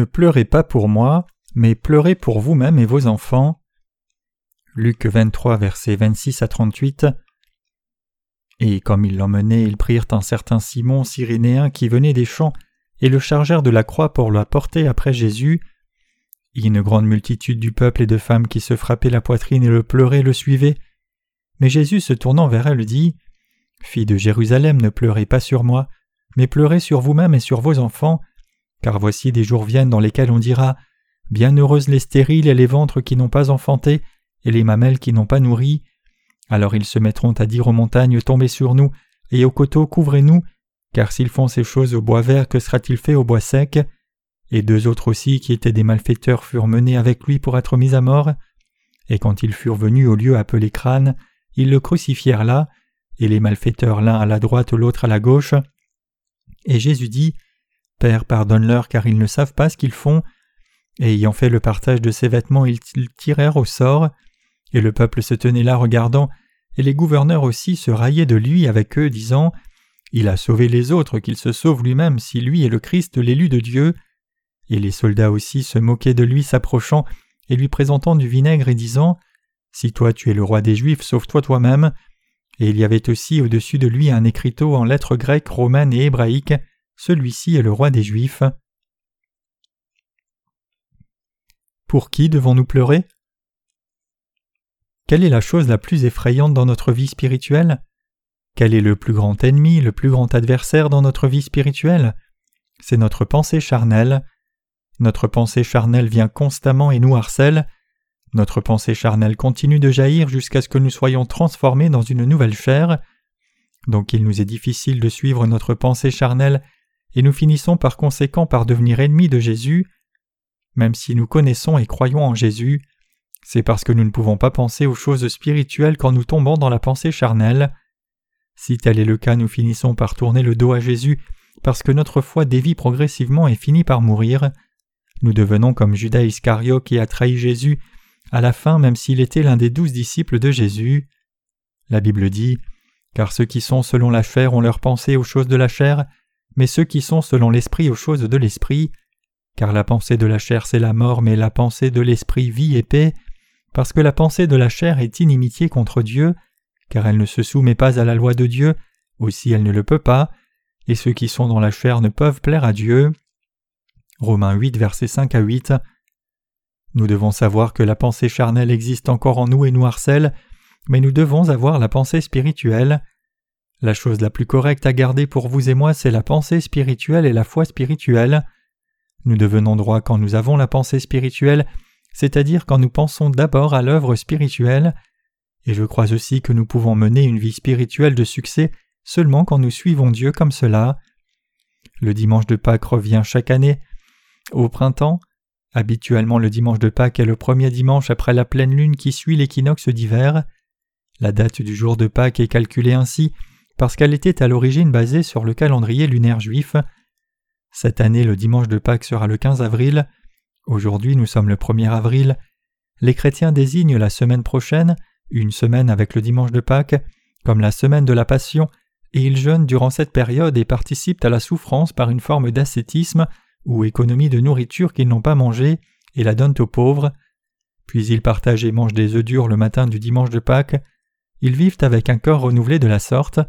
Ne pleurez pas pour moi, mais pleurez pour vous-même et vos enfants. Luc 23, versets 26 à 38. Et comme ils l'emmenaient, ils prirent un certain Simon cyrénéen qui venait des champs et le chargèrent de la croix pour la porter après Jésus. Une grande multitude du peuple et de femmes qui se frappaient la poitrine et le pleuraient le suivaient. Mais Jésus se tournant vers elle dit Fille de Jérusalem, ne pleurez pas sur moi, mais pleurez sur vous-même et sur vos enfants, car voici des jours viennent dans lesquels on dira Bienheureuses les stériles et les ventres qui n'ont pas enfanté, et les mamelles qui n'ont pas nourri. Alors ils se mettront à dire aux montagnes Tombez sur nous, et aux coteaux Couvrez-nous, car s'ils font ces choses au bois vert, que sera-t-il fait au bois sec? Et deux autres aussi, qui étaient des malfaiteurs, furent menés avec lui pour être mis à mort. Et quand ils furent venus au lieu appelé crâne, ils le crucifièrent là, et les malfaiteurs l'un à la droite, l'autre à la gauche. Et Jésus dit Père, pardonne-leur, car ils ne savent pas ce qu'ils font. Et ayant fait le partage de ses vêtements, ils tirèrent au sort. Et le peuple se tenait là regardant, et les gouverneurs aussi se raillaient de lui avec eux, disant Il a sauvé les autres, qu'il se sauve lui-même si lui est le Christ, l'élu de Dieu. Et les soldats aussi se moquaient de lui, s'approchant et lui présentant du vinaigre et disant Si toi tu es le roi des Juifs, sauve-toi toi-même. Et il y avait aussi au-dessus de lui un écriteau en lettres grecques, romaines et hébraïques Celui-ci est le roi des Juifs. Pour qui devons-nous pleurer? Quelle est la chose la plus effrayante dans notre vie spirituelle? Quel est le plus grand ennemi, le plus grand adversaire dans notre vie spirituelle? C'est notre pensée charnelle. Notre pensée charnelle vient constamment et nous harcèle. Notre pensée charnelle continue de jaillir jusqu'à ce que nous soyons transformés dans une nouvelle chair. Donc il nous est difficile de suivre notre pensée charnelle et nous finissons par conséquent par devenir ennemis de Jésus. Même si nous connaissons et croyons en Jésus, c'est parce que nous ne pouvons pas penser aux choses spirituelles quand nous tombons dans la pensée charnelle. Si tel est le cas, nous finissons par tourner le dos à Jésus parce que notre foi dévie progressivement et finit par mourir. Nous devenons comme Judas Iscariot qui a trahi Jésus à la fin même s'il était l'un des douze disciples de Jésus. La Bible dit Car ceux qui sont selon la chair ont leur pensée aux choses de la chair, mais ceux qui sont selon l'esprit aux choses de l'esprit. Car la pensée de la chair c'est la mort, mais la pensée de l'esprit vie et paix parce que la pensée de la chair est inimitié contre Dieu, car elle ne se soumet pas à la loi de Dieu, aussi elle ne le peut pas, et ceux qui sont dans la chair ne peuvent plaire à Dieu. Romains 8, versets 5 à 8. Nous devons savoir que la pensée charnelle existe encore en nous et nous harcèle, mais nous devons avoir la pensée spirituelle. La chose la plus correcte à garder pour vous et moi, c'est la pensée spirituelle et la foi spirituelle. Nous devenons droits quand nous avons la pensée spirituelle c'est-à-dire quand nous pensons d'abord à l'œuvre spirituelle, et je crois aussi que nous pouvons mener une vie spirituelle de succès seulement quand nous suivons Dieu comme cela. Le dimanche de Pâques revient chaque année au printemps. Habituellement le dimanche de Pâques est le premier dimanche après la pleine lune qui suit l'équinoxe d'hiver. La date du jour de Pâques est calculée ainsi parce qu'elle était à l'origine basée sur le calendrier lunaire juif. Cette année le dimanche de Pâques sera le 15 avril. Aujourd'hui nous sommes le 1er avril. Les chrétiens désignent la semaine prochaine, une semaine avec le dimanche de Pâques, comme la semaine de la Passion, et ils jeûnent durant cette période et participent à la souffrance par une forme d'ascétisme ou économie de nourriture qu'ils n'ont pas mangée et la donnent aux pauvres. Puis ils partagent et mangent des œufs durs le matin du dimanche de Pâques. Ils vivent avec un corps renouvelé de la sorte.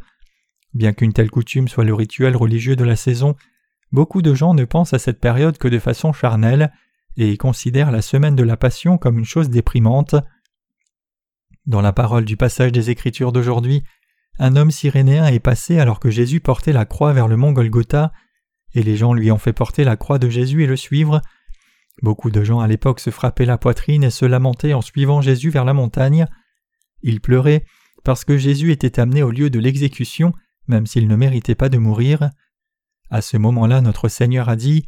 Bien qu'une telle coutume soit le rituel religieux de la saison, beaucoup de gens ne pensent à cette période que de façon charnelle et considère la semaine de la Passion comme une chose déprimante. Dans la parole du passage des Écritures d'aujourd'hui, un homme cyrénéen est passé alors que Jésus portait la croix vers le mont Golgotha, et les gens lui ont fait porter la croix de Jésus et le suivre. Beaucoup de gens à l'époque se frappaient la poitrine et se lamentaient en suivant Jésus vers la montagne. Ils pleuraient parce que Jésus était amené au lieu de l'exécution, même s'il ne méritait pas de mourir. À ce moment-là, notre Seigneur a dit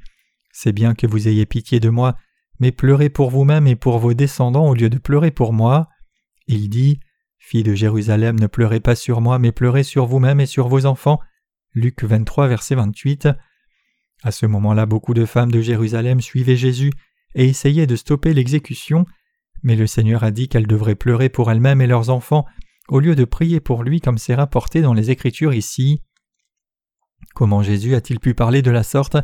c'est bien que vous ayez pitié de moi, mais pleurez pour vous-même et pour vos descendants au lieu de pleurer pour moi. Il dit Fille de Jérusalem, ne pleurez pas sur moi, mais pleurez sur vous-même et sur vos enfants. Luc 23, verset 28. À ce moment-là, beaucoup de femmes de Jérusalem suivaient Jésus et essayaient de stopper l'exécution, mais le Seigneur a dit qu'elles devraient pleurer pour elles-mêmes et leurs enfants, au lieu de prier pour lui comme c'est rapporté dans les Écritures ici. Comment Jésus a-t-il pu parler de la sorte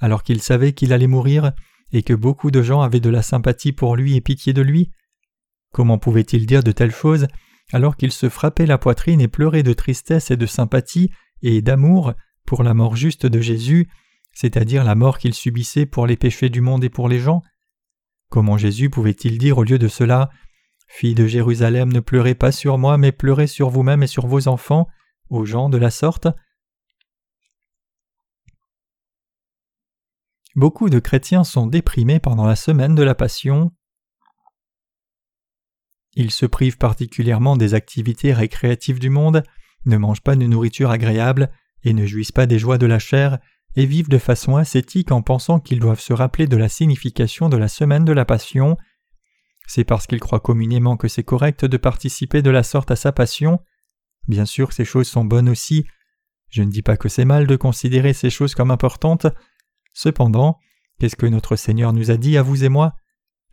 alors qu'il savait qu'il allait mourir et que beaucoup de gens avaient de la sympathie pour lui et pitié de lui? Comment pouvait-il dire de telles choses alors qu'il se frappait la poitrine et pleurait de tristesse et de sympathie et d'amour pour la mort juste de Jésus, c'est-à-dire la mort qu'il subissait pour les péchés du monde et pour les gens? Comment Jésus pouvait-il dire au lieu de cela Fille de Jérusalem, ne pleurez pas sur moi, mais pleurez sur vous-même et sur vos enfants, aux gens de la sorte Beaucoup de chrétiens sont déprimés pendant la semaine de la Passion. Ils se privent particulièrement des activités récréatives du monde, ne mangent pas de nourriture agréable et ne jouissent pas des joies de la chair, et vivent de façon ascétique en pensant qu'ils doivent se rappeler de la signification de la semaine de la Passion. C'est parce qu'ils croient communément que c'est correct de participer de la sorte à sa passion. Bien sûr, ces choses sont bonnes aussi. Je ne dis pas que c'est mal de considérer ces choses comme importantes, Cependant, qu'est-ce que notre Seigneur nous a dit à vous et moi?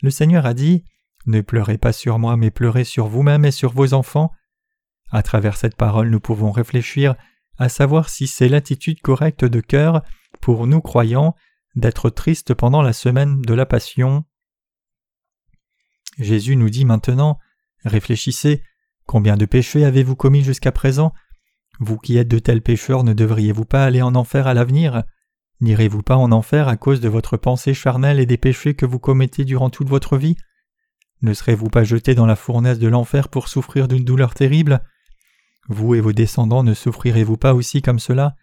Le Seigneur a dit Ne pleurez pas sur moi, mais pleurez sur vous-même et sur vos enfants. À travers cette parole, nous pouvons réfléchir à savoir si c'est l'attitude correcte de cœur pour nous croyants d'être tristes pendant la semaine de la Passion. Jésus nous dit maintenant Réfléchissez, combien de péchés avez-vous commis jusqu'à présent? Vous qui êtes de tels pécheurs, ne devriez-vous pas aller en enfer à l'avenir? N'irez-vous pas en enfer à cause de votre pensée charnelle et des péchés que vous commettez durant toute votre vie? Ne serez-vous pas jeté dans la fournaise de l'enfer pour souffrir d'une douleur terrible? Vous et vos descendants ne souffrirez-vous pas aussi comme cela?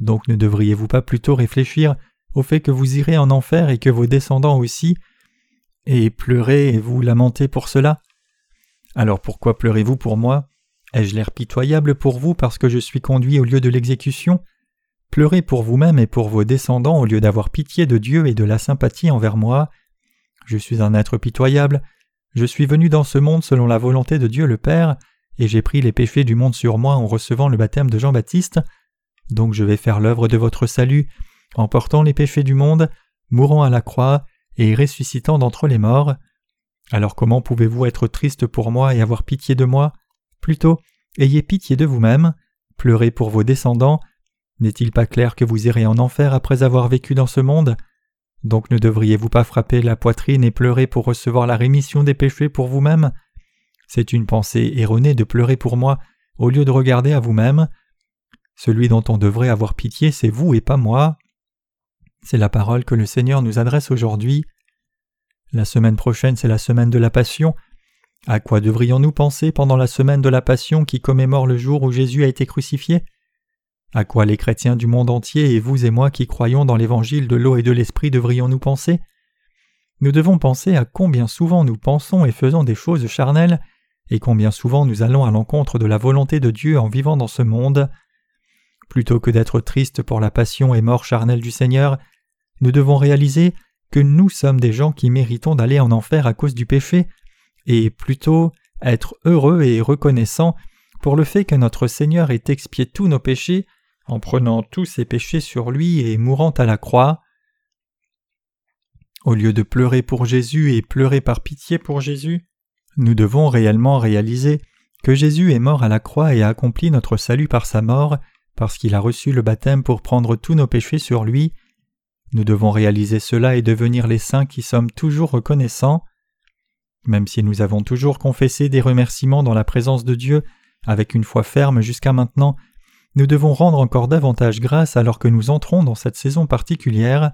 Donc ne devriez-vous pas plutôt réfléchir au fait que vous irez en enfer et que vos descendants aussi, et pleurer et vous lamenter pour cela? Alors pourquoi pleurez-vous pour moi? Ai-je l'air pitoyable pour vous parce que je suis conduit au lieu de l'exécution? Pleurez pour vous-même et pour vos descendants au lieu d'avoir pitié de Dieu et de la sympathie envers moi. Je suis un être pitoyable, je suis venu dans ce monde selon la volonté de Dieu le Père, et j'ai pris les péchés du monde sur moi en recevant le baptême de Jean-Baptiste, donc je vais faire l'œuvre de votre salut, en portant les péchés du monde, mourant à la croix et ressuscitant d'entre les morts. Alors comment pouvez-vous être triste pour moi et avoir pitié de moi? Plutôt, ayez pitié de vous-même, pleurez pour vos descendants, n'est-il pas clair que vous irez en enfer après avoir vécu dans ce monde? Donc ne devriez-vous pas frapper la poitrine et pleurer pour recevoir la rémission des péchés pour vous-même? C'est une pensée erronée de pleurer pour moi au lieu de regarder à vous-même. Celui dont on devrait avoir pitié, c'est vous et pas moi. C'est la parole que le Seigneur nous adresse aujourd'hui. La semaine prochaine, c'est la semaine de la Passion. À quoi devrions-nous penser pendant la semaine de la Passion qui commémore le jour où Jésus a été crucifié? À quoi les chrétiens du monde entier et vous et moi qui croyons dans l'évangile de l'eau et de l'esprit devrions-nous penser? Nous devons penser à combien souvent nous pensons et faisons des choses charnelles, et combien souvent nous allons à l'encontre de la volonté de Dieu en vivant dans ce monde. Plutôt que d'être tristes pour la passion et mort charnelle du Seigneur, nous devons réaliser que nous sommes des gens qui méritons d'aller en enfer à cause du péché, et plutôt être heureux et reconnaissants pour le fait que notre Seigneur ait expié tous nos péchés en prenant tous ses péchés sur lui et mourant à la croix. Au lieu de pleurer pour Jésus et pleurer par pitié pour Jésus, nous devons réellement réaliser que Jésus est mort à la croix et a accompli notre salut par sa mort, parce qu'il a reçu le baptême pour prendre tous nos péchés sur lui. Nous devons réaliser cela et devenir les saints qui sommes toujours reconnaissants. Même si nous avons toujours confessé des remerciements dans la présence de Dieu avec une foi ferme jusqu'à maintenant, nous devons rendre encore davantage grâce alors que nous entrons dans cette saison particulière.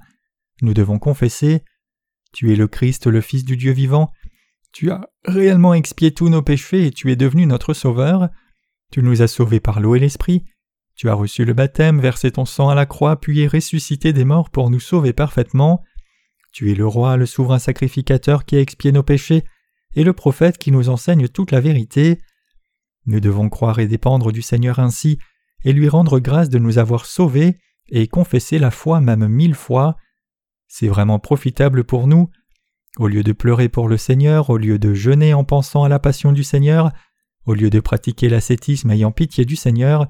Nous devons confesser Tu es le Christ, le Fils du Dieu vivant. Tu as réellement expié tous nos péchés et tu es devenu notre Sauveur. Tu nous as sauvés par l'eau et l'Esprit. Tu as reçu le baptême, versé ton sang à la croix, puis es ressuscité des morts pour nous sauver parfaitement. Tu es le roi, le souverain sacrificateur qui a expié nos péchés, et le prophète qui nous enseigne toute la vérité. Nous devons croire et dépendre du Seigneur ainsi, et lui rendre grâce de nous avoir sauvés et confesser la foi même mille fois. C'est vraiment profitable pour nous. Au lieu de pleurer pour le Seigneur, au lieu de jeûner en pensant à la passion du Seigneur, au lieu de pratiquer l'ascétisme ayant pitié du Seigneur,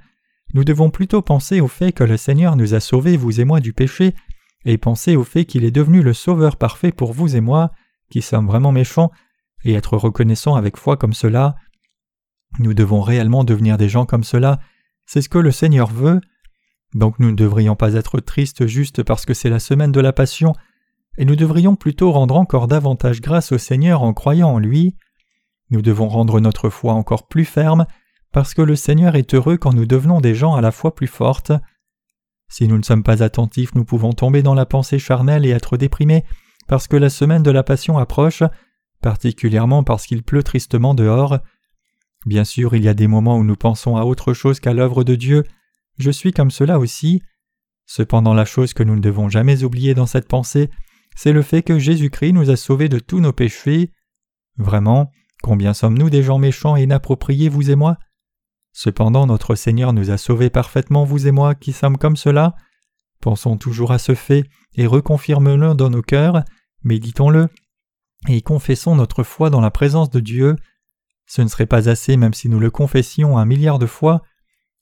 nous devons plutôt penser au fait que le Seigneur nous a sauvés, vous et moi, du péché, et penser au fait qu'il est devenu le Sauveur parfait pour vous et moi, qui sommes vraiment méchants, et être reconnaissants avec foi comme cela. Nous devons réellement devenir des gens comme cela, c'est ce que le Seigneur veut. Donc nous ne devrions pas être tristes juste parce que c'est la semaine de la Passion. et nous devrions plutôt rendre encore davantage grâce au Seigneur en croyant en lui. Nous devons rendre notre foi encore plus ferme, parce que le Seigneur est heureux quand nous devenons des gens à la fois plus fortes. Si nous ne sommes pas attentifs, nous pouvons tomber dans la pensée charnelle et être déprimés parce que la semaine de la Passion approche, particulièrement parce qu'il pleut tristement dehors. Bien sûr, il y a des moments où nous pensons à autre chose qu'à l'œuvre de Dieu. Je suis comme cela aussi. Cependant, la chose que nous ne devons jamais oublier dans cette pensée, c'est le fait que Jésus-Christ nous a sauvés de tous nos péchés. Vraiment, combien sommes-nous des gens méchants et inappropriés, vous et moi? Cependant, notre Seigneur nous a sauvés parfaitement, vous et moi, qui sommes comme cela. Pensons toujours à ce fait et reconfirmons-le dans nos cœurs, méditons-le, et confessons notre foi dans la présence de Dieu. Ce ne serait pas assez même si nous le confessions un milliard de fois.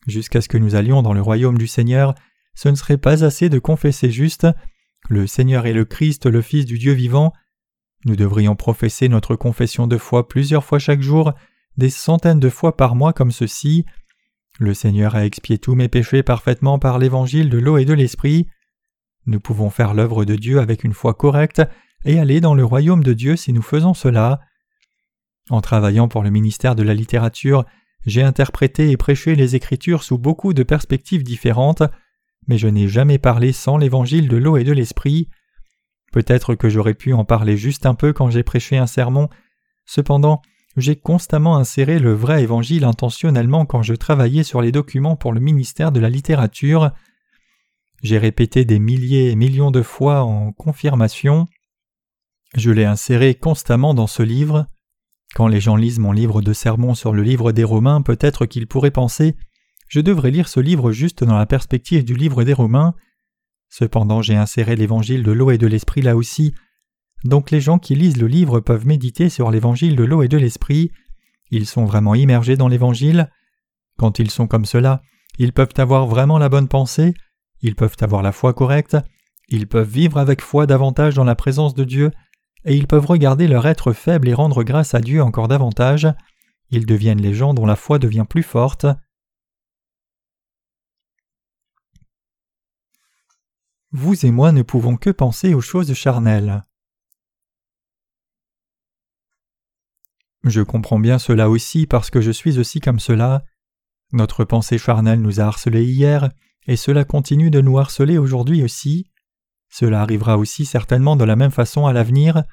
Jusqu'à ce que nous allions dans le royaume du Seigneur, ce ne serait pas assez de confesser juste Le Seigneur est le Christ, le Fils du Dieu vivant. Nous devrions professer notre confession de foi plusieurs fois chaque jour, des centaines de fois par mois comme ceci. Le Seigneur a expié tous mes péchés parfaitement par l'évangile de l'eau et de l'esprit. Nous pouvons faire l'œuvre de Dieu avec une foi correcte et aller dans le royaume de Dieu si nous faisons cela. En travaillant pour le ministère de la littérature, j'ai interprété et prêché les Écritures sous beaucoup de perspectives différentes, mais je n'ai jamais parlé sans l'évangile de l'eau et de l'esprit. Peut-être que j'aurais pu en parler juste un peu quand j'ai prêché un sermon, cependant j'ai constamment inséré le vrai évangile intentionnellement quand je travaillais sur les documents pour le ministère de la littérature. J'ai répété des milliers et millions de fois en confirmation. Je l'ai inséré constamment dans ce livre. Quand les gens lisent mon livre de sermons sur le livre des Romains, peut-être qu'ils pourraient penser Je devrais lire ce livre juste dans la perspective du livre des Romains. Cependant, j'ai inséré l'évangile de l'eau et de l'esprit là aussi, donc les gens qui lisent le livre peuvent méditer sur l'évangile de l'eau et de l'esprit. Ils sont vraiment immergés dans l'évangile. Quand ils sont comme cela, ils peuvent avoir vraiment la bonne pensée, ils peuvent avoir la foi correcte, ils peuvent vivre avec foi davantage dans la présence de Dieu, et ils peuvent regarder leur être faible et rendre grâce à Dieu encore davantage. Ils deviennent les gens dont la foi devient plus forte. Vous et moi ne pouvons que penser aux choses charnelles. Je comprends bien cela aussi parce que je suis aussi comme cela. Notre pensée charnelle nous a harcelés hier, et cela continue de nous harceler aujourd'hui aussi. Cela arrivera aussi certainement de la même façon à l'avenir.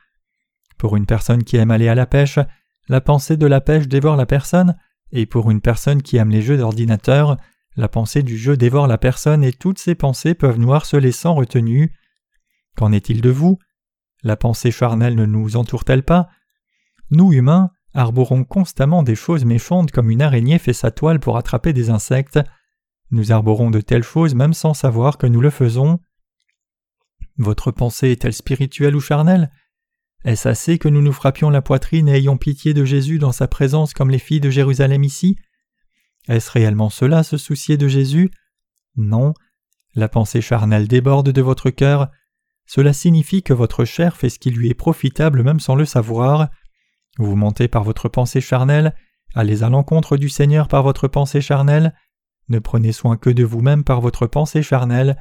Pour une personne qui aime aller à la pêche, la pensée de la pêche dévore la personne, et pour une personne qui aime les jeux d'ordinateur, la pensée du jeu dévore la personne et toutes ces pensées peuvent nous harceler sans retenue. Qu'en est-il de vous? La pensée charnelle ne nous entoure-t-elle pas? Nous humains, arborons constamment des choses méchantes comme une araignée fait sa toile pour attraper des insectes. Nous arborons de telles choses même sans savoir que nous le faisons. Votre pensée est-elle spirituelle ou charnelle? Est-ce assez que nous nous frappions la poitrine et ayons pitié de Jésus dans sa présence comme les filles de Jérusalem ici? Est-ce réellement cela, se soucier de Jésus? Non. La pensée charnelle déborde de votre cœur. Cela signifie que votre chair fait ce qui lui est profitable même sans le savoir. Vous mentez par votre pensée charnelle, allez à l'encontre du Seigneur par votre pensée charnelle, ne prenez soin que de vous-même par votre pensée charnelle,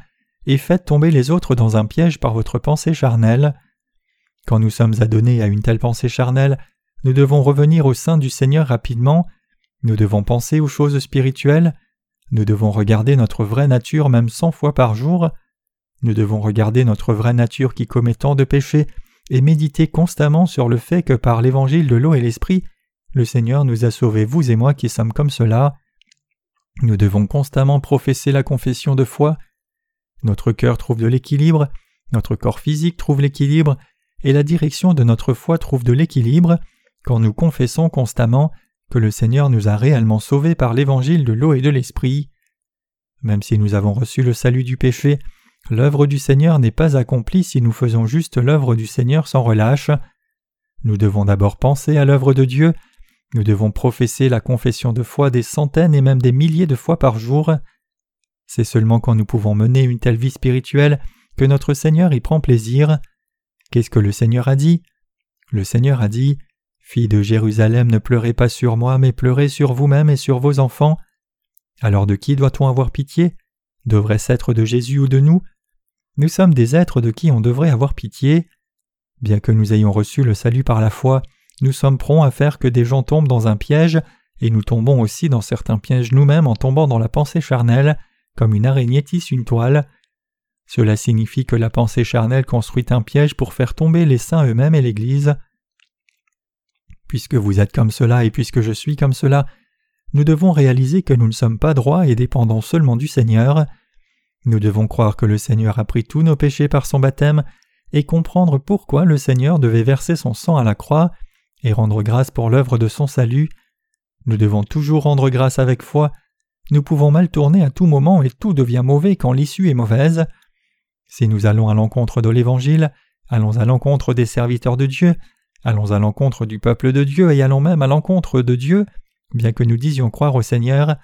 et faites tomber les autres dans un piège par votre pensée charnelle. Quand nous sommes adonnés à une telle pensée charnelle, nous devons revenir au sein du Seigneur rapidement, nous devons penser aux choses spirituelles, nous devons regarder notre vraie nature même cent fois par jour, nous devons regarder notre vraie nature qui commet tant de péchés et méditer constamment sur le fait que par l'évangile de l'eau et l'esprit, le Seigneur nous a sauvés, vous et moi qui sommes comme cela. Nous devons constamment professer la confession de foi. Notre cœur trouve de l'équilibre, notre corps physique trouve l'équilibre, et la direction de notre foi trouve de l'équilibre quand nous confessons constamment que le Seigneur nous a réellement sauvés par l'évangile de l'eau et de l'esprit. Même si nous avons reçu le salut du péché, L'œuvre du Seigneur n'est pas accomplie si nous faisons juste l'œuvre du Seigneur sans relâche. Nous devons d'abord penser à l'œuvre de Dieu, nous devons professer la confession de foi des centaines et même des milliers de fois par jour. C'est seulement quand nous pouvons mener une telle vie spirituelle que notre Seigneur y prend plaisir. Qu'est-ce que le Seigneur a dit? Le Seigneur a dit Fille de Jérusalem, ne pleurez pas sur moi, mais pleurez sur vous-même et sur vos enfants. Alors de qui doit-on avoir pitié? Devrait-ce être de Jésus ou de nous? Nous sommes des êtres de qui on devrait avoir pitié. Bien que nous ayons reçu le salut par la foi, nous sommes prompts à faire que des gens tombent dans un piège, et nous tombons aussi dans certains pièges nous-mêmes en tombant dans la pensée charnelle, comme une araignée tisse une toile. Cela signifie que la pensée charnelle construit un piège pour faire tomber les saints eux-mêmes et l'Église. Puisque vous êtes comme cela et puisque je suis comme cela, nous devons réaliser que nous ne sommes pas droits et dépendons seulement du Seigneur. Nous devons croire que le Seigneur a pris tous nos péchés par son baptême et comprendre pourquoi le Seigneur devait verser son sang à la croix et rendre grâce pour l'œuvre de son salut. Nous devons toujours rendre grâce avec foi. Nous pouvons mal tourner à tout moment et tout devient mauvais quand l'issue est mauvaise. Si nous allons à l'encontre de l'Évangile, allons à l'encontre des serviteurs de Dieu, allons à l'encontre du peuple de Dieu et allons même à l'encontre de Dieu, bien que nous disions croire au Seigneur,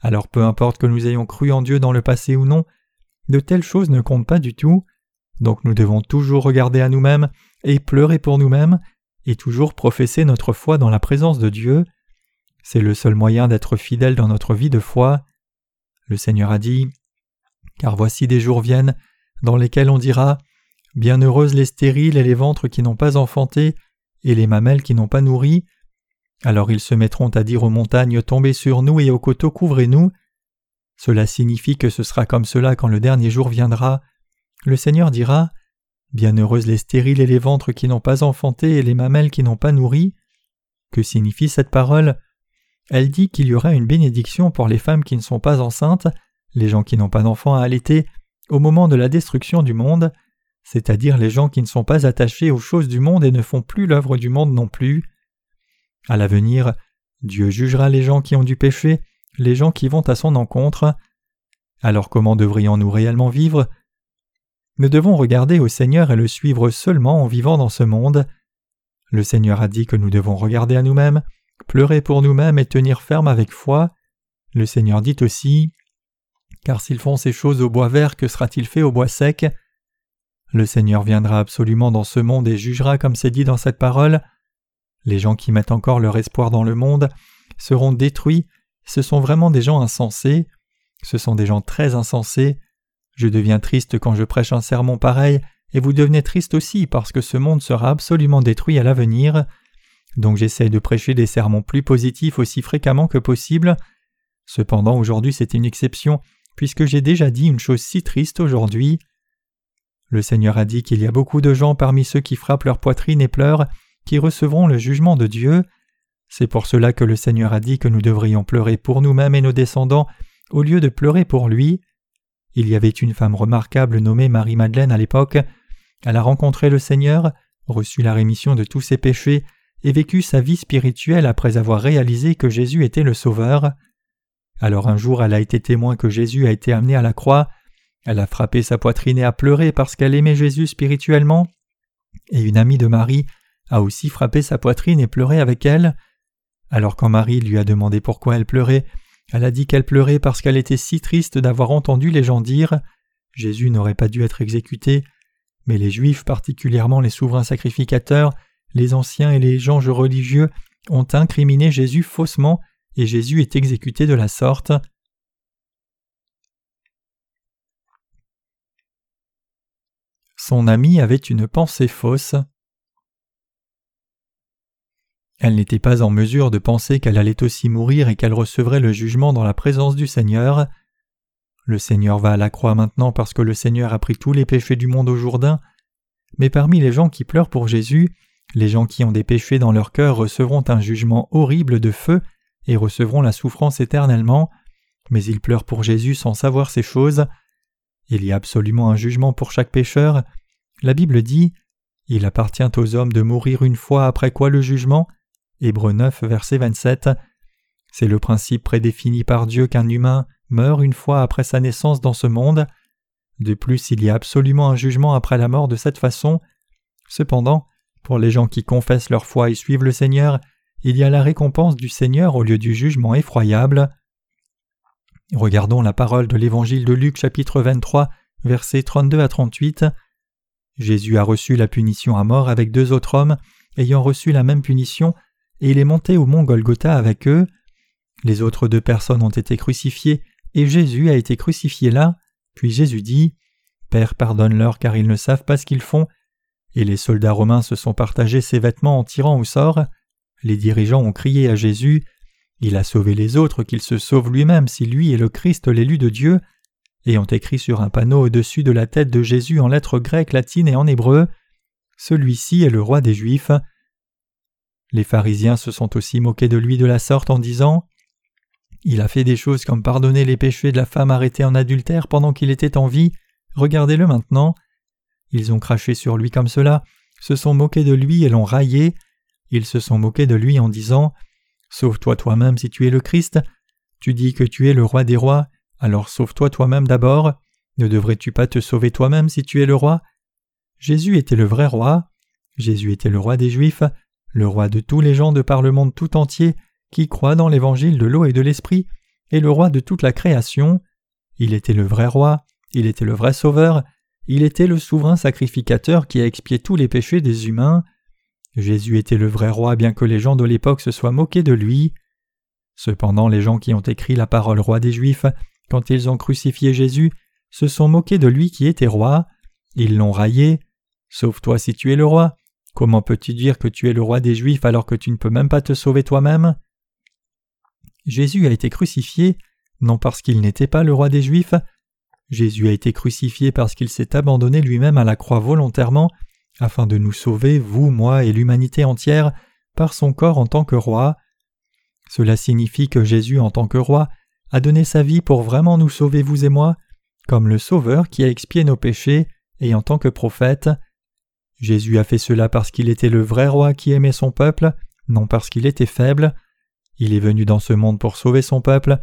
alors peu importe que nous ayons cru en Dieu dans le passé ou non, de telles choses ne comptent pas du tout, donc nous devons toujours regarder à nous-mêmes et pleurer pour nous-mêmes, et toujours professer notre foi dans la présence de Dieu. C'est le seul moyen d'être fidèle dans notre vie de foi. Le Seigneur a dit Car voici des jours viennent, dans lesquels on dira Bienheureuses les stériles et les ventres qui n'ont pas enfanté, et les mamelles qui n'ont pas nourri, alors ils se mettront à dire aux montagnes Tombez sur nous et aux coteaux couvrez-nous. Cela signifie que ce sera comme cela quand le dernier jour viendra. Le Seigneur dira Bienheureuses les stériles et les ventres qui n'ont pas enfanté et les mamelles qui n'ont pas nourri. Que signifie cette parole? Elle dit qu'il y aura une bénédiction pour les femmes qui ne sont pas enceintes, les gens qui n'ont pas d'enfants à allaiter, au moment de la destruction du monde, c'est-à-dire les gens qui ne sont pas attachés aux choses du monde et ne font plus l'œuvre du monde non plus. À l'avenir, Dieu jugera les gens qui ont du péché, les gens qui vont à son encontre. Alors comment devrions-nous réellement vivre? Nous devons regarder au Seigneur et le suivre seulement en vivant dans ce monde. Le Seigneur a dit que nous devons regarder à nous-mêmes, pleurer pour nous-mêmes et tenir ferme avec foi. Le Seigneur dit aussi Car s'ils font ces choses au bois vert, que sera-t-il fait au bois sec? Le Seigneur viendra absolument dans ce monde et jugera comme c'est dit dans cette parole. Les gens qui mettent encore leur espoir dans le monde seront détruits, ce sont vraiment des gens insensés, ce sont des gens très insensés. Je deviens triste quand je prêche un sermon pareil, et vous devenez triste aussi parce que ce monde sera absolument détruit à l'avenir. Donc j'essaie de prêcher des sermons plus positifs aussi fréquemment que possible. Cependant aujourd'hui c'est une exception, puisque j'ai déjà dit une chose si triste aujourd'hui. Le Seigneur a dit qu'il y a beaucoup de gens parmi ceux qui frappent leur poitrine et pleurent, qui recevront le jugement de Dieu. C'est pour cela que le Seigneur a dit que nous devrions pleurer pour nous-mêmes et nos descendants au lieu de pleurer pour lui. Il y avait une femme remarquable nommée Marie-Madeleine à l'époque. Elle a rencontré le Seigneur, reçu la rémission de tous ses péchés et vécu sa vie spirituelle après avoir réalisé que Jésus était le Sauveur. Alors un jour elle a été témoin que Jésus a été amené à la croix, elle a frappé sa poitrine et a pleuré parce qu'elle aimait Jésus spirituellement, et une amie de Marie a aussi frappé sa poitrine et pleuré avec elle. Alors quand Marie lui a demandé pourquoi elle pleurait, elle a dit qu'elle pleurait parce qu'elle était si triste d'avoir entendu les gens dire Jésus n'aurait pas dû être exécuté, mais les Juifs, particulièrement les souverains sacrificateurs, les anciens et les gens religieux, ont incriminé Jésus faussement et Jésus est exécuté de la sorte. Son ami avait une pensée fausse. Elle n'était pas en mesure de penser qu'elle allait aussi mourir et qu'elle recevrait le jugement dans la présence du Seigneur. Le Seigneur va à la croix maintenant parce que le Seigneur a pris tous les péchés du monde au Jourdain, mais parmi les gens qui pleurent pour Jésus, les gens qui ont des péchés dans leur cœur recevront un jugement horrible de feu et recevront la souffrance éternellement, mais ils pleurent pour Jésus sans savoir ces choses. Il y a absolument un jugement pour chaque pécheur. La Bible dit Il appartient aux hommes de mourir une fois après quoi le jugement? Hébreu 9, verset 27. C'est le principe prédéfini par Dieu qu'un humain meurt une fois après sa naissance dans ce monde. De plus, il y a absolument un jugement après la mort de cette façon. Cependant, pour les gens qui confessent leur foi et suivent le Seigneur, il y a la récompense du Seigneur au lieu du jugement effroyable. Regardons la parole de l'Évangile de Luc chapitre 23, versets 32 à 38. Jésus a reçu la punition à mort avec deux autres hommes, ayant reçu la même punition, et il est monté au mont Golgotha avec eux. Les autres deux personnes ont été crucifiées, et Jésus a été crucifié là. Puis Jésus dit Père, pardonne-leur car ils ne savent pas ce qu'ils font. Et les soldats romains se sont partagés ses vêtements en tirant au sort. Les dirigeants ont crié à Jésus Il a sauvé les autres, qu'il se sauve lui-même si lui est le Christ l'élu de Dieu, et ont écrit sur un panneau au-dessus de la tête de Jésus en lettres grecques, latines et en hébreu Celui-ci est le roi des Juifs. Les pharisiens se sont aussi moqués de lui de la sorte en disant Il a fait des choses comme pardonner les péchés de la femme arrêtée en adultère pendant qu'il était en vie, regardez-le maintenant. Ils ont craché sur lui comme cela, se sont moqués de lui et l'ont raillé. Ils se sont moqués de lui en disant Sauve-toi toi-même si tu es le Christ. Tu dis que tu es le roi des rois, alors sauve-toi toi-même d'abord. Ne devrais-tu pas te sauver toi-même si tu es le roi? Jésus était le vrai roi. Jésus était le roi des Juifs, le roi de tous les gens de par le monde tout entier qui croient dans l'évangile de l'eau et de l'esprit, et le roi de toute la création. Il était le vrai roi, il était le vrai sauveur, il était le souverain sacrificateur qui a expié tous les péchés des humains. Jésus était le vrai roi bien que les gens de l'époque se soient moqués de lui. Cependant les gens qui ont écrit la parole roi des Juifs, quand ils ont crucifié Jésus, se sont moqués de lui qui était roi. Ils l'ont raillé. Sauve-toi si tu es le roi. Comment peux-tu dire que tu es le roi des Juifs alors que tu ne peux même pas te sauver toi-même? Jésus a été crucifié, non parce qu'il n'était pas le roi des Juifs, Jésus a été crucifié parce qu'il s'est abandonné lui-même à la croix volontairement, afin de nous sauver, vous, moi et l'humanité entière, par son corps en tant que roi. Cela signifie que Jésus en tant que roi a donné sa vie pour vraiment nous sauver vous et moi, comme le Sauveur qui a expié nos péchés, et en tant que prophète. Jésus a fait cela parce qu'il était le vrai roi qui aimait son peuple, non parce qu'il était faible. Il est venu dans ce monde pour sauver son peuple,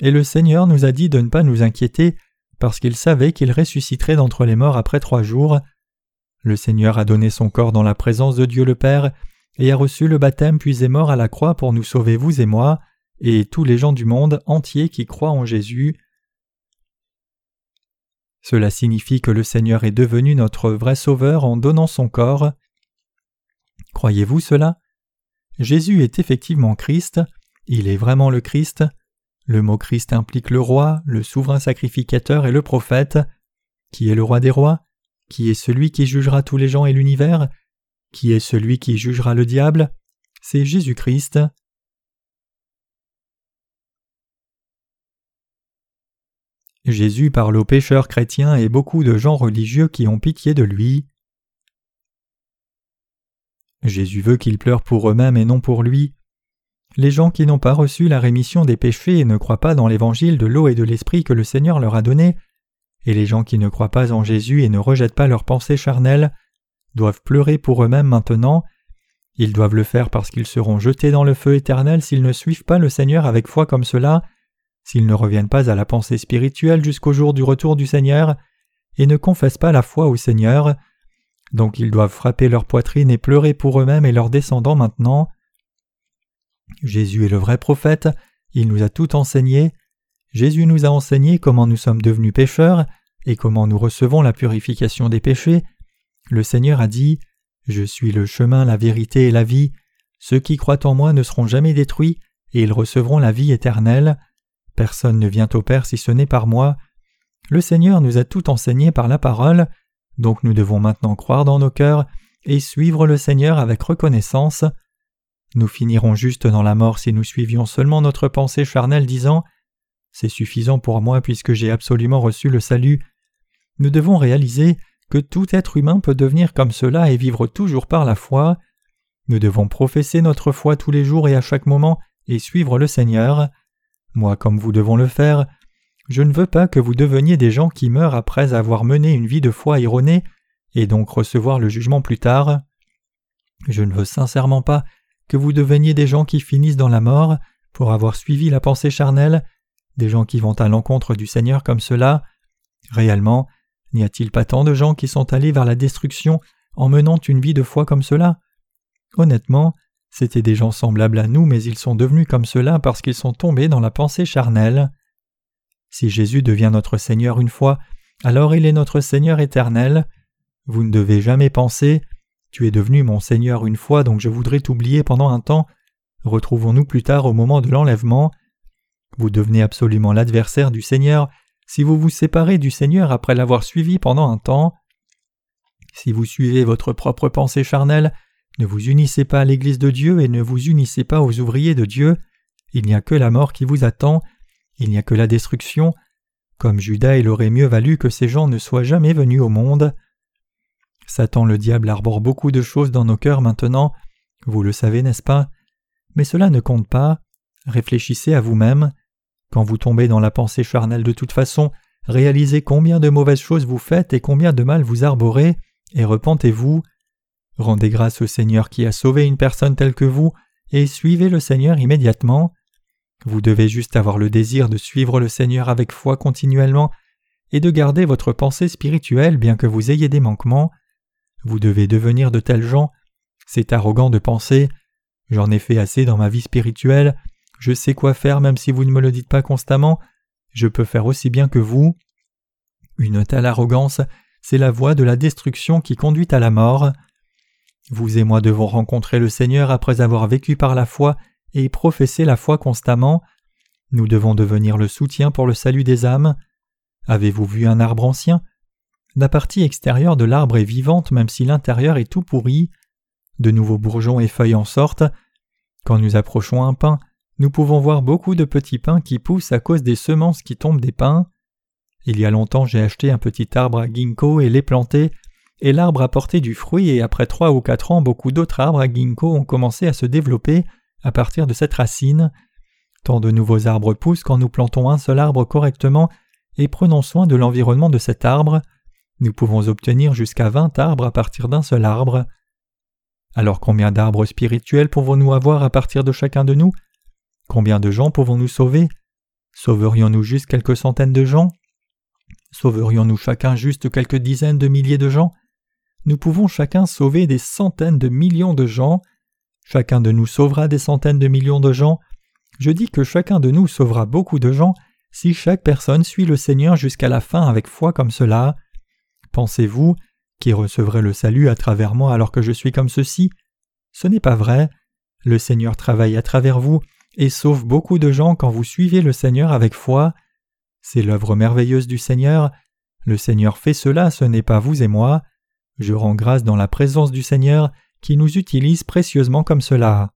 et le Seigneur nous a dit de ne pas nous inquiéter, parce qu'il savait qu'il ressusciterait d'entre les morts après trois jours. Le Seigneur a donné son corps dans la présence de Dieu le Père, et a reçu le baptême puis est mort à la croix pour nous sauver vous et moi, et tous les gens du monde entier qui croient en Jésus. Cela signifie que le Seigneur est devenu notre vrai Sauveur en donnant son corps. Croyez-vous cela? Jésus est effectivement Christ, il est vraiment le Christ. Le mot Christ implique le roi, le souverain sacrificateur et le prophète. Qui est le roi des rois? Qui est celui qui jugera tous les gens et l'univers? Qui est celui qui jugera le diable? C'est Jésus-Christ. Jésus parle aux pécheurs chrétiens et beaucoup de gens religieux qui ont pitié de lui. Jésus veut qu'ils pleurent pour eux-mêmes et non pour lui. Les gens qui n'ont pas reçu la rémission des péchés et ne croient pas dans l'évangile de l'eau et de l'esprit que le Seigneur leur a donné, et les gens qui ne croient pas en Jésus et ne rejettent pas leurs pensées charnelles, doivent pleurer pour eux-mêmes maintenant. Ils doivent le faire parce qu'ils seront jetés dans le feu éternel s'ils ne suivent pas le Seigneur avec foi comme cela, s'ils ne reviennent pas à la pensée spirituelle jusqu'au jour du retour du Seigneur, et ne confessent pas la foi au Seigneur. Donc ils doivent frapper leur poitrine et pleurer pour eux-mêmes et leurs descendants maintenant. Jésus est le vrai prophète, il nous a tout enseigné. Jésus nous a enseigné comment nous sommes devenus pécheurs et comment nous recevons la purification des péchés. Le Seigneur a dit Je suis le chemin, la vérité et la vie. Ceux qui croient en moi ne seront jamais détruits et ils recevront la vie éternelle. Personne ne vient au Père si ce n'est par moi. Le Seigneur nous a tout enseigné par la parole, donc nous devons maintenant croire dans nos cœurs et suivre le Seigneur avec reconnaissance. Nous finirons juste dans la mort si nous suivions seulement notre pensée charnelle disant C'est suffisant pour moi puisque j'ai absolument reçu le salut. Nous devons réaliser que tout être humain peut devenir comme cela et vivre toujours par la foi. Nous devons professer notre foi tous les jours et à chaque moment et suivre le Seigneur. Moi comme vous devons le faire, je ne veux pas que vous deveniez des gens qui meurent après avoir mené une vie de foi erronée et donc recevoir le jugement plus tard. Je ne veux sincèrement pas que vous deveniez des gens qui finissent dans la mort pour avoir suivi la pensée charnelle, des gens qui vont à l'encontre du Seigneur comme cela. Réellement, n'y a-t-il pas tant de gens qui sont allés vers la destruction en menant une vie de foi comme cela? Honnêtement, C'étaient des gens semblables à nous, mais ils sont devenus comme cela parce qu'ils sont tombés dans la pensée charnelle. Si Jésus devient notre Seigneur une fois, alors il est notre Seigneur éternel. Vous ne devez jamais penser Tu es devenu mon Seigneur une fois, donc je voudrais t'oublier pendant un temps. Retrouvons-nous plus tard au moment de l'enlèvement. Vous devenez absolument l'adversaire du Seigneur si vous vous séparez du Seigneur après l'avoir suivi pendant un temps. Si vous suivez votre propre pensée charnelle, ne vous unissez pas à l'Église de Dieu et ne vous unissez pas aux ouvriers de Dieu, il n'y a que la mort qui vous attend, il n'y a que la destruction. Comme Judas, il aurait mieux valu que ces gens ne soient jamais venus au monde. Satan le diable arbore beaucoup de choses dans nos cœurs maintenant, vous le savez, n'est-ce pas? Mais cela ne compte pas. Réfléchissez à vous-même. Quand vous tombez dans la pensée charnelle de toute façon, réalisez combien de mauvaises choses vous faites et combien de mal vous arborez, et repentez-vous. Rendez grâce au Seigneur qui a sauvé une personne telle que vous, et suivez le Seigneur immédiatement. Vous devez juste avoir le désir de suivre le Seigneur avec foi continuellement, et de garder votre pensée spirituelle bien que vous ayez des manquements. Vous devez devenir de tels gens. C'est arrogant de penser J'en ai fait assez dans ma vie spirituelle, je sais quoi faire même si vous ne me le dites pas constamment, je peux faire aussi bien que vous. Une telle arrogance, c'est la voie de la destruction qui conduit à la mort. Vous et moi devons rencontrer le Seigneur après avoir vécu par la foi et professer la foi constamment. Nous devons devenir le soutien pour le salut des âmes. Avez-vous vu un arbre ancien? La partie extérieure de l'arbre est vivante même si l'intérieur est tout pourri. De nouveaux bourgeons et feuilles en sortent. Quand nous approchons un pin, nous pouvons voir beaucoup de petits pins qui poussent à cause des semences qui tombent des pins. Il y a longtemps j'ai acheté un petit arbre à ginkgo et l'ai planté, et l'arbre a porté du fruit et après trois ou quatre ans beaucoup d'autres arbres à ginkgo ont commencé à se développer à partir de cette racine. Tant de nouveaux arbres poussent quand nous plantons un seul arbre correctement et prenons soin de l'environnement de cet arbre. Nous pouvons obtenir jusqu'à vingt arbres à partir d'un seul arbre. Alors combien d'arbres spirituels pouvons-nous avoir à partir de chacun de nous? Combien de gens pouvons-nous sauver? Sauverions-nous juste quelques centaines de gens? Sauverions-nous chacun juste quelques dizaines de milliers de gens? Nous pouvons chacun sauver des centaines de millions de gens. Chacun de nous sauvera des centaines de millions de gens. Je dis que chacun de nous sauvera beaucoup de gens si chaque personne suit le Seigneur jusqu'à la fin avec foi comme cela. Pensez-vous qui recevrait le salut à travers moi alors que je suis comme ceci? Ce n'est pas vrai. Le Seigneur travaille à travers vous et sauve beaucoup de gens quand vous suivez le Seigneur avec foi. C'est l'œuvre merveilleuse du Seigneur. Le Seigneur fait cela, ce n'est pas vous et moi. Je rends grâce dans la présence du Seigneur qui nous utilise précieusement comme cela.